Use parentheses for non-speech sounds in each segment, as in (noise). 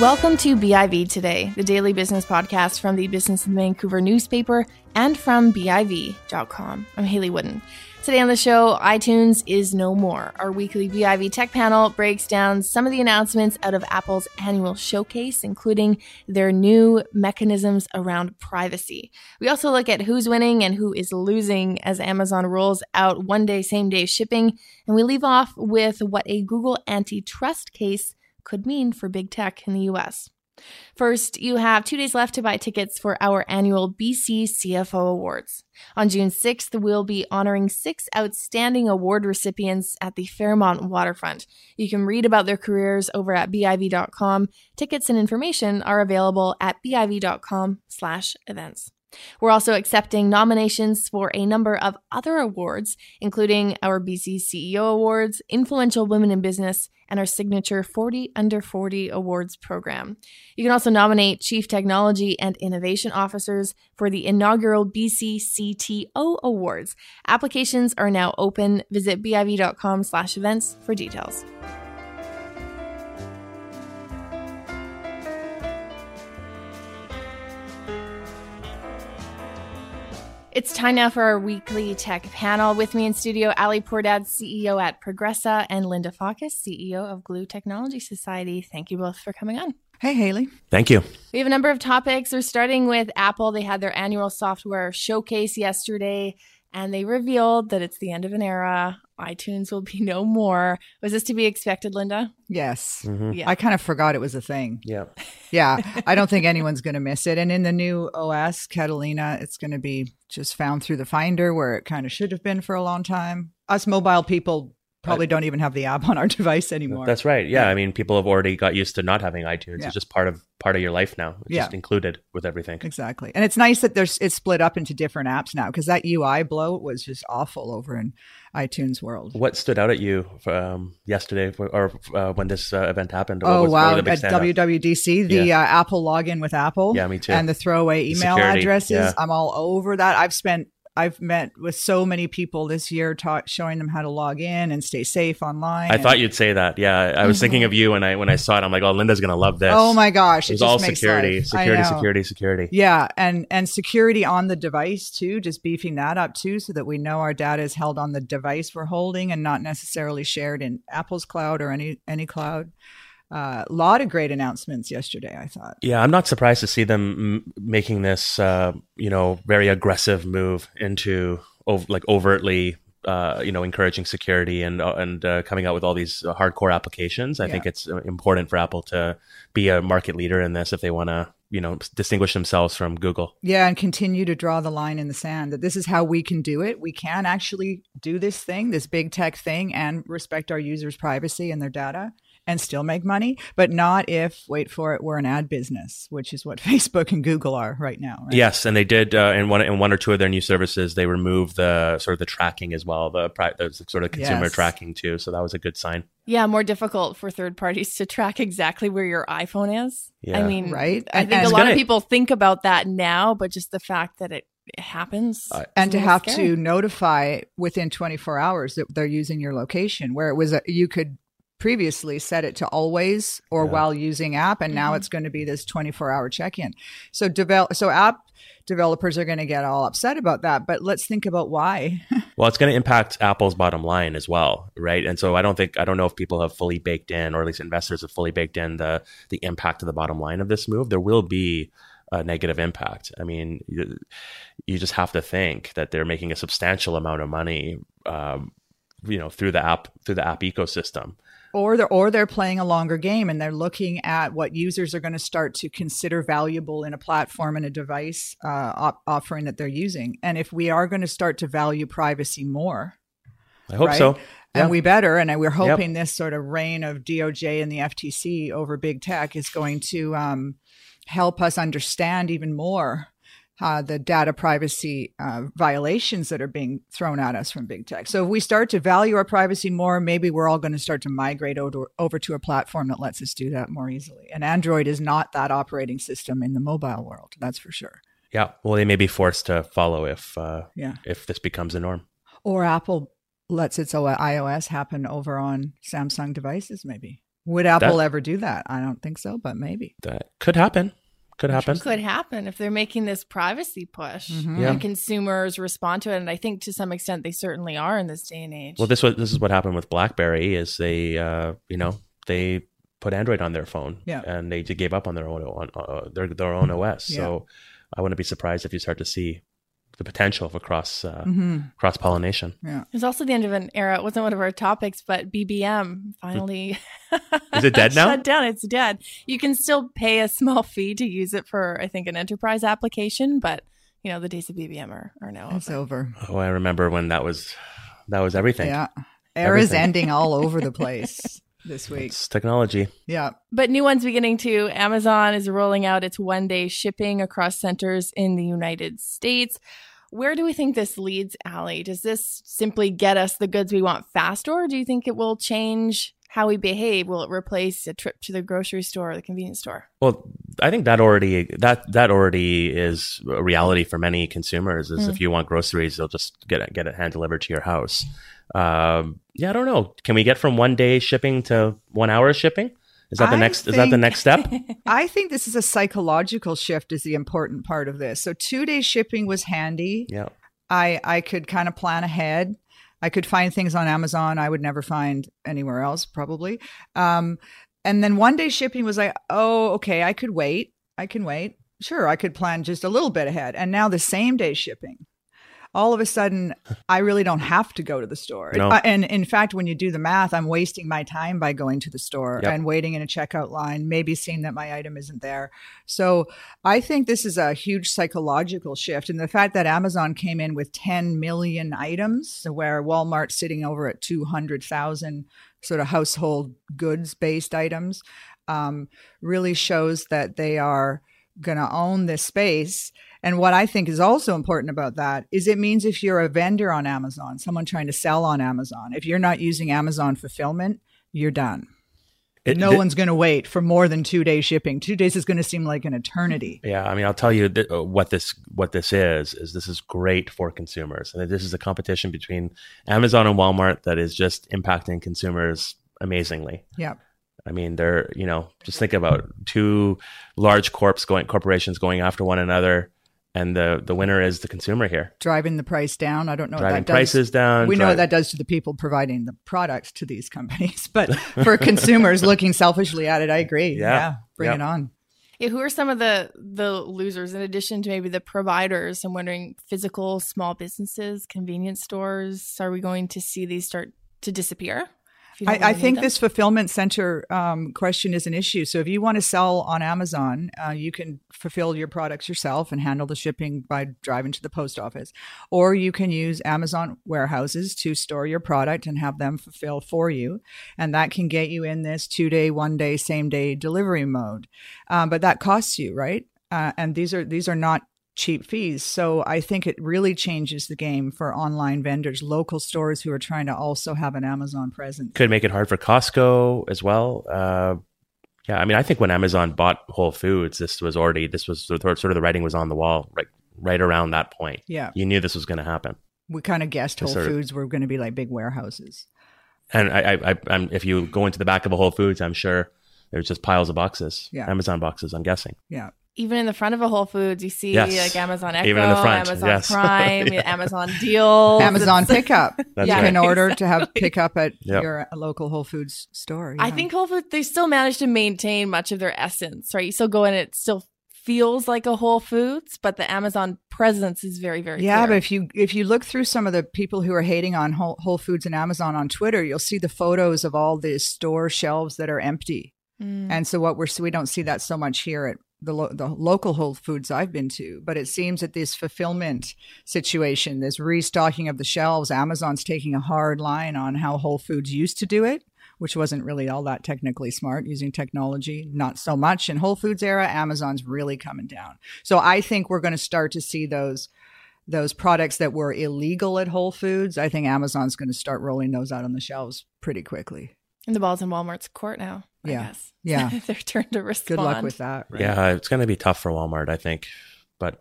Welcome to BIV Today, the daily business podcast from the Business Vancouver newspaper and from BIV.com. I'm Hayley Woodin. Today on the show, iTunes is no more. Our weekly BIV Tech panel breaks down some of the announcements out of Apple's annual showcase, including their new mechanisms around privacy. We also look at who's winning and who is losing as Amazon rolls out one day, same day shipping. And we leave off with what a Google antitrust case could mean for big tech in the US. First, you have two days left to buy tickets for our annual BC CFO Awards. On June 6th, we'll be honoring six outstanding award recipients at the Fairmont Waterfront. You can read about their careers over at biv.com. Tickets and information are available at biv.com slash events. We're also accepting nominations for a number of other awards, including our BC CEO Awards, Influential Women in Business, and our signature 40 Under 40 Awards program. You can also nominate Chief Technology and Innovation Officers for the inaugural BC CTO Awards. Applications are now open. Visit biv.com slash events for details. It's time now for our weekly tech panel. With me in studio, Ali Pourdad, CEO at Progressa, and Linda Fawkes, CEO of Glue Technology Society. Thank you both for coming on. Hey, Hayley. Thank you. We have a number of topics. We're starting with Apple. They had their annual software showcase yesterday and they revealed that it's the end of an era. iTunes will be (laughs) no more. Was this to be expected, Linda? Yes. Mm-hmm. Yeah. I kind of forgot it was a thing. Yeah. Yeah. I don't think anyone's going to miss it. And in the new OS, Catalina, it's going to be just found through the Finder where it kind of should have been for a long time. Us mobile people probably don't even have the app on our (laughs) device anymore. That's right. Yeah. I mean, people have already got used to not having iTunes. Yeah. It's just part of part of your life now. It's yeah. just included with everything. Exactly. And it's nice that there's it's split up into different apps now because that UI blow was just awful over in iTunes world. What stood out at you um, yesterday or uh, when this uh, event happened? oh was, wow! At WWDC, the yeah. uh, Apple login with Apple. Yeah, me too. And the throwaway email Security. addresses. Yeah. I'm all over that. I've spent I've met with so many people this year, taught, showing them how to log in and stay safe online. I and, thought you'd say that. Yeah, I was mm-hmm. thinking of you when I when I saw it. I'm like, oh, Linda's gonna love this. Oh my gosh, it, it all security, security, security, security. Yeah, and and security on the device too. Just beefing that up too, so that we know our data is held on the device we're holding and not necessarily shared in Apple's cloud or any any cloud uh, lot of great announcements yesterday. I thought. Yeah, I'm not surprised to see them m- making this, uh, you know, very aggressive move into ov- like overtly, uh, you know, encouraging security and uh, and uh, coming out with all these hardcore applications. I yeah. think it's important for Apple to be a market leader in this if they want to. You know, distinguish themselves from Google. Yeah, and continue to draw the line in the sand that this is how we can do it. We can actually do this thing, this big tech thing, and respect our users' privacy and their data and still make money, but not if, wait for it, we're an ad business, which is what (laughs) Facebook and Google are right now. Right? Yes, and they did uh, in one in one or two of their new services, they removed the sort of the tracking as well, the, the sort of consumer yes. tracking too. So that was a good sign. Yeah, more difficult for third parties to track exactly where your iPhone is. Yeah. I mean, right? I think and, a lot gonna, of people think about that now, but just the fact that it it happens uh, and to have scary. to notify within 24 hours that they're using your location where it was a, you could previously set it to always or yeah. while using app and now mm-hmm. it's going to be this 24 hour check-in. So develop so app developers are going to get all upset about that but let's think about why. (laughs) Well it's going to impact apple's bottom line as well right? And so i don't think i don't know if people have fully baked in or at least investors have fully baked in the the impact of the bottom line of this move. There will be a negative impact. I mean you, you just have to think that they're making a substantial amount of money um, you know through the app through the app ecosystem or they're or they're playing a longer game and they're looking at what users are going to start to consider valuable in a platform and a device uh, op- offering that they're using. And if we are going to start to value privacy more, I hope right? so. And we better, and we're hoping yep. this sort of reign of DOJ and the FTC over big tech is going to um, help us understand even more uh, the data privacy uh, violations that are being thrown at us from big tech. So if we start to value our privacy more, maybe we're all going to start to migrate over, over to a platform that lets us do that more easily. And Android is not that operating system in the mobile world, that's for sure. Yeah, well, they may be forced to follow if uh, yeah. if this becomes a norm. Or Apple lets its iOS happen over on Samsung devices, maybe. Would Apple that, ever do that? I don't think so, but maybe. That could happen. Could happen. Could happen if they're making this privacy push mm-hmm. yeah. and consumers respond to it. And I think to some extent they certainly are in this day and age. Well, this was this is what happened with BlackBerry. Is they uh, you know they put Android on their phone, yeah. and they gave up on their own on uh, their their own OS. Yeah. So I wouldn't be surprised if you start to see the potential for cross uh, mm-hmm. cross pollination. Yeah, was also the end of an era. It wasn't one of our topics, but BBM finally is it dead (laughs) now? Shut down. It's dead. You can still pay a small fee to use it for, I think, an enterprise application, but you know the days of BBM are, are now it's over. over. Oh, I remember when that was that was everything. Yeah, era's ending all (laughs) over the place this week. It's technology. Yeah. But new ones beginning too. Amazon is rolling out its one day shipping across centers in the United States. Where do we think this leads, Ali? Does this simply get us the goods we want faster, or do you think it will change how we behave? Will it replace a trip to the grocery store or the convenience store? Well, I think that already that that already is a reality for many consumers. Is mm. if you want groceries, they'll just get it, get it hand delivered to your house. Um, yeah, I don't know. Can we get from one day shipping to one hour shipping? Is that the I next? Think, is that the next step? (laughs) I think this is a psychological shift. Is the important part of this. So two day shipping was handy. Yeah, I I could kind of plan ahead. I could find things on Amazon I would never find anywhere else, probably. Um, and then one day shipping was like, oh, okay, I could wait. I can wait. Sure, I could plan just a little bit ahead. And now the same day shipping all of a sudden I really don't have to go to the store. No. Uh, and in fact, when you do the math, I'm wasting my time by going to the store yep. and waiting in a checkout line, maybe seeing that my item isn't there. So I think this is a huge psychological shift. And the fact that Amazon came in with 10 million items, where Walmart's sitting over at 200,000 sort of household goods based items, um, really shows that they are going to own this space and what I think is also important about that is it means if you're a vendor on Amazon, someone trying to sell on Amazon, if you're not using Amazon fulfillment, you're done. It, no one's going to wait for more than two days shipping. Two days is going to seem like an eternity. Yeah, I mean, I'll tell you th- uh, what this what this is is this is great for consumers, and this is a competition between Amazon and Walmart that is just impacting consumers amazingly. Yeah. I mean, they're you know just think about two large corps going corporations going after one another and the the winner is the consumer here. Driving the price down. I don't know driving prices down we know what that does to the people providing the product to these companies (laughs) but for consumers looking selfishly at it i agree. Yeah, yeah bring it on. Yeah, who are some of the the losers in addition to maybe the providers? I'm wondering physical small businesses convenience stores are we going to see these start to disappear I, I think this fulfillment center um, question is an issue. So if you want to sell on Amazon, uh, you can fulfill your products yourself and handle the shipping by driving to the post office, or you can use Amazon warehouses to store your product and have them fulfill for you, and that can get you in this two day, one day, same day delivery mode. Um, but that costs you, right? Uh, and these are these are not cheap fees. So I think it really changes the game for online vendors, local stores who are trying to also have an Amazon presence. Could make it hard for Costco as well. Uh, yeah, I mean, I think when Amazon bought Whole Foods, this was already this was sort of the writing was on the wall, right, right around that point. Yeah, you knew this was going to happen. We kind of guessed Whole Foods of, were going to be like big warehouses. And I, I, I, I'm, if you go into the back of a Whole Foods, I'm sure there's just piles of boxes, yeah. Amazon boxes. I'm guessing. Yeah even in the front of a Whole Foods, you see yes. like Amazon Echo, even in the front. Amazon yes. (laughs) Prime, yeah. Amazon Deal, Amazon Pickup. (laughs) That's you right. can order to have pickup at (laughs) yep. your local Whole Foods store. Yeah. I think Whole Foods they still manage to maintain much of their essence, right? You still go in, it still feels like a Whole Foods, but the Amazon presence is very, very yeah. Clear. But if you if you look through some of the people who are hating on Whole, Whole Foods and Amazon on Twitter, you'll see the photos of all the store shelves that are empty. Mm. And so what we're so we don't see that so much here at the lo- the local Whole Foods I've been to, but it seems that this fulfillment situation, this restocking of the shelves, Amazon's taking a hard line on how Whole Foods used to do it, which wasn't really all that technically smart using technology, not so much in Whole Foods era. Amazon's really coming down. So I think we're going to start to see those those products that were illegal at Whole Foods. I think Amazon's going to start rolling those out on the shelves pretty quickly. And the ball's in Walmart's court now. I yeah. Guess. (laughs) Yeah. Their turn to respond. Good luck with that. Right? Yeah, it's going to be tough for Walmart, I think. But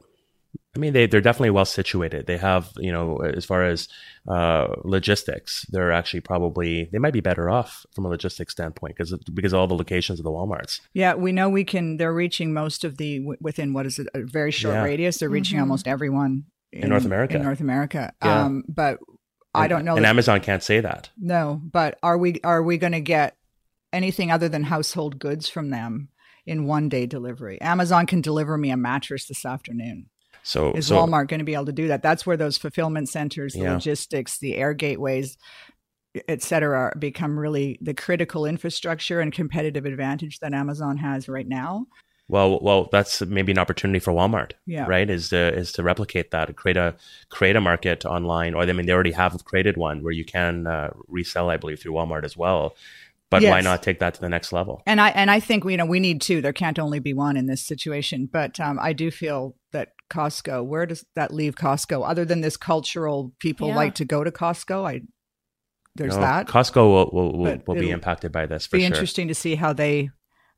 I mean, they they're definitely well situated. They have, you know, as far as uh, logistics, they're actually probably they might be better off from a logistics standpoint because because of all the locations of the WalMarts. Yeah, we know we can. They're reaching most of the within what is it a very short yeah. radius. They're reaching mm-hmm. almost everyone in, in, North America. In North America, yeah. um, but I don't know. And Amazon can't say that. No, but are we are we going to get anything other than household goods from them in one day delivery? Amazon can deliver me a mattress this afternoon. So is so, Walmart going to be able to do that? That's where those fulfillment centers, the yeah. logistics, the air gateways, et cetera, become really the critical infrastructure and competitive advantage that Amazon has right now. Well, well, that's maybe an opportunity for Walmart, yeah. right? Is to is to replicate that, create a create a market online, or I mean, they already have created one where you can uh, resell, I believe, through Walmart as well. But yes. why not take that to the next level? And I and I think you know we need two. There can't only be one in this situation. But um, I do feel that Costco, where does that leave Costco? Other than this cultural, people yeah. like to go to Costco. I there's no, that. Costco will will, will, will be impacted by this. be sure. It'd be interesting to see how they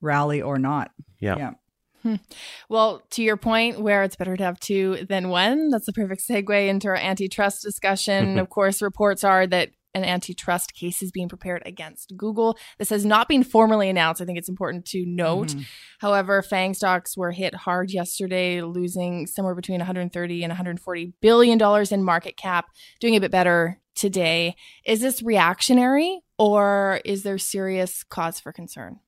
rally or not. Yeah. Yeah. Hmm. Well, to your point, where it's better to have two than one, that's the perfect segue into our antitrust discussion. (laughs) of course, reports are that an antitrust case is being prepared against Google. This has not been formally announced. I think it's important to note. Mm-hmm. However, FANG stocks were hit hard yesterday, losing somewhere between 130 and 140 billion dollars in market cap, doing a bit better today. Is this reactionary or is there serious cause for concern?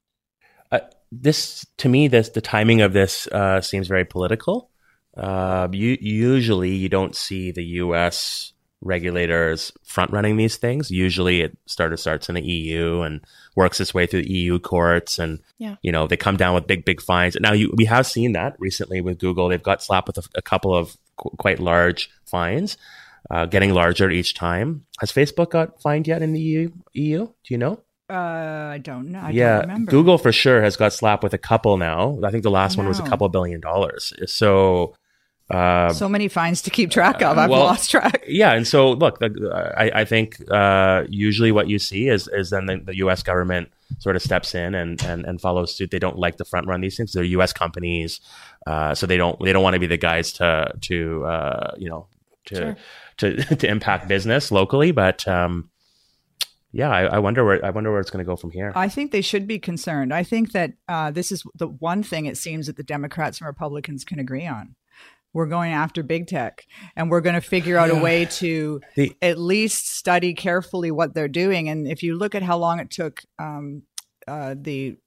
Uh, this to me, this the timing of this uh, seems very political. Uh, you, usually, you don't see the U.S. regulators front running these things. Usually, it started starts in the EU and works its way through the EU courts, and yeah. you know they come down with big, big fines. Now, you, we have seen that recently with Google. They've got slapped with a, a couple of qu- quite large fines. Uh, getting larger each time. Has Facebook got fined yet in the EU? EU? Do you know? Uh, I don't know. I yeah, don't Google for sure has got slapped with a couple now. I think the last no. one was a couple billion dollars. So, uh, so many fines to keep track of. I've well, lost track. Yeah, and so look, I, I think uh, usually what you see is is then the, the, U.S. government sort of steps in and, and and follows suit. They don't like to front run these things. They're U.S. companies, uh, so they don't they don't want to be the guys to to uh, you know to sure. to (laughs) to impact business locally, but. Um, yeah, I, I, wonder where I wonder where it's going to go from here. I think they should be concerned. I think that uh, this is the one thing it seems that the Democrats and Republicans can agree on. We're going after big tech, and we're going to figure out a way to the, at least study carefully what they're doing. And if you look at how long it took um, uh, the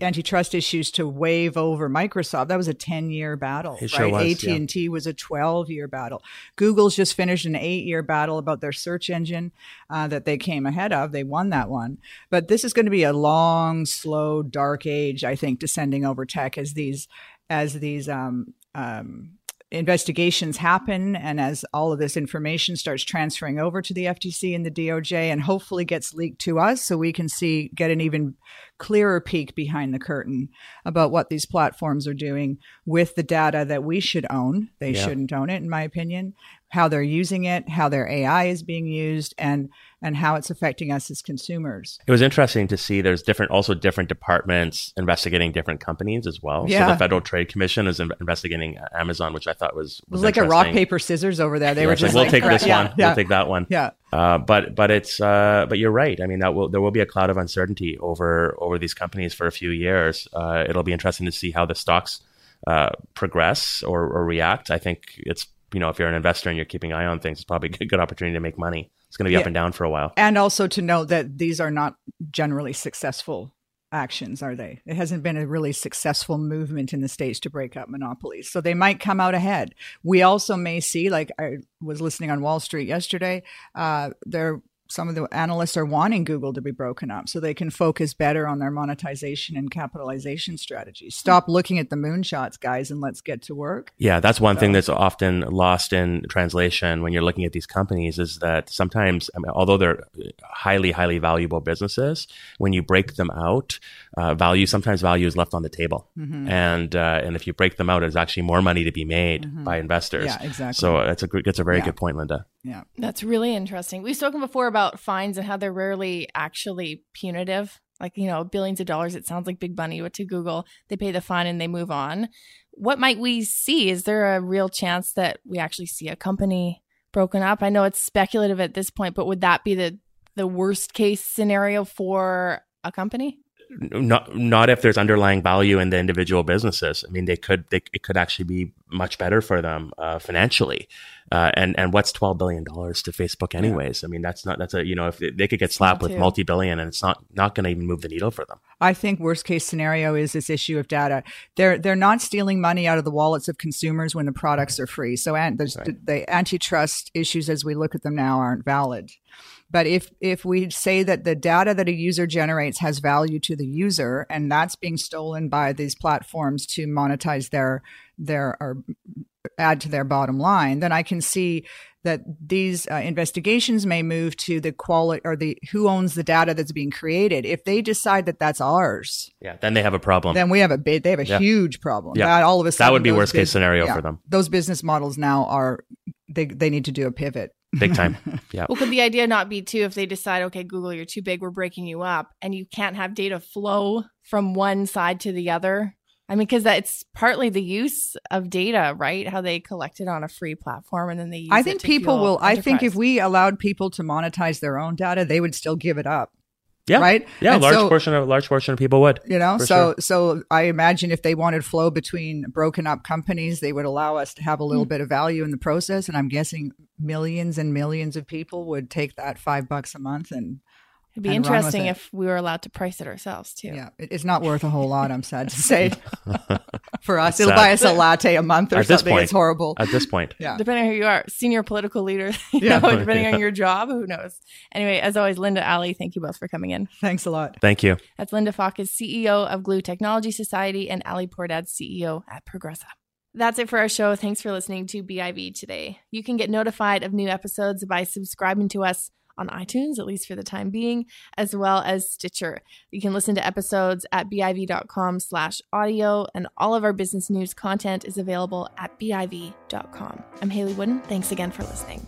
antitrust issues to wave over Microsoft. That was a 10 year battle, it right? Sure AT&T yeah. was a 12 year battle. Google's just finished an eight year battle about their search engine uh, that they came ahead of. They won that one. But this is going to be a long, slow, dark age, I think, descending over tech as these, as these, um, um, investigations happen and as all of this information starts transferring over to the FTC and the DOJ and hopefully gets leaked to us so we can see get an even clearer peek behind the curtain about what these platforms are doing with the data that we should own. They yeah. shouldn't own it in my opinion. How they're using it, how their AI is being used and and how it's affecting us as consumers. It was interesting to see there's different, also different departments investigating different companies as well. Yeah. So the Federal Trade Commission is investigating Amazon, which I thought was, was, was like a rock paper scissors over there. They yeah, were just like, we'll take this (laughs) yeah, one, yeah. we'll take that one. Yeah. Uh, but but it's uh, but you're right. I mean that will there will be a cloud of uncertainty over over these companies for a few years. Uh, it'll be interesting to see how the stocks uh, progress or, or react. I think it's you know if you're an investor and you're keeping eye on things, it's probably a good opportunity to make money it's going to be yeah. up and down for a while. And also to know that these are not generally successful actions, are they? It hasn't been a really successful movement in the states to break up monopolies. So they might come out ahead. We also may see, like I was listening on Wall Street yesterday, uh, there some of the analysts are wanting Google to be broken up so they can focus better on their monetization and capitalization strategies. Stop looking at the moonshots, guys, and let's get to work. Yeah, that's one so. thing that's often lost in translation when you're looking at these companies is that sometimes, I mean, although they're highly, highly valuable businesses, when you break them out, uh, value sometimes value is left on the table, mm-hmm. and uh, and if you break them out, there's actually more money to be made mm-hmm. by investors. Yeah, exactly. So that's a that's a very yeah. good point, Linda. Yeah, that's really interesting. We've spoken before about fines and how they're rarely actually punitive. Like you know, billions of dollars. It sounds like big but to Google, they pay the fine and they move on. what might we see? Is there a real chance that we actually see a company broken up? I know it's speculative at this point, but would that be the the worst case scenario for a company? not not if there's underlying value in the individual businesses. I mean, they could they, it could actually be much better for them uh, financially. Uh, and and what's twelve billion dollars to Facebook anyways? Yeah. I mean, that's not that's a you know if they, they could get slapped with multi billion and it's not not going to even move the needle for them. I think worst case scenario is this issue of data. They're they're not stealing money out of the wallets of consumers when the products are free. So and there's right. the, the antitrust issues as we look at them now aren't valid. But if if we say that the data that a user generates has value to the user, and that's being stolen by these platforms to monetize their their or add to their bottom line, then I can see that these uh, investigations may move to the quality or the who owns the data that's being created. If they decide that that's ours, yeah, then they have a problem. Then we have a big, they have a yeah. huge problem. Yeah, that all of a sudden that would be worst case scenario yeah, for them. Those business models now are they they need to do a pivot big time. (laughs) Yeah. well, could the idea not be too if they decide, okay, Google, you're too big, we're breaking you up, and you can't have data flow from one side to the other? I mean, because it's partly the use of data, right? How they collect it on a free platform and then they use I think people will. Enterprise. I think if we allowed people to monetize their own data, they would still give it up. Yeah. Right. Yeah. And large so, portion of large portion of people would. You know. So sure. so I imagine if they wanted flow between broken up companies, they would allow us to have a little mm. bit of value in the process. And I'm guessing millions and millions of people would take that five bucks a month and It'd be interesting if we were allowed to price it ourselves too. Yeah, it's not worth a whole lot. I'm sad to (laughs) say. (laughs) For us, it'll buy us a latte a month or At something. Point, it's horrible. At this point, yeah. Depending on who you are, senior political leader. (laughs) yeah. Know, depending yeah. on your job, who knows? Anyway, as always, Linda, Ali, thank you both for coming in. Thanks a lot. Thank you. That's Linda Falk, is CEO of Glue Technology Society, and Ali Pourdad, CEO at Progressa. That's it for our show. Thanks for listening to BIV today. You can get notified of new episodes by subscribing to us on iTunes, at least for the time being, as well as Stitcher. You can listen to episodes at biv.com slash audio, and all of our business news content is available at biv.com. I'm Hayley Woodin. Thanks again for listening.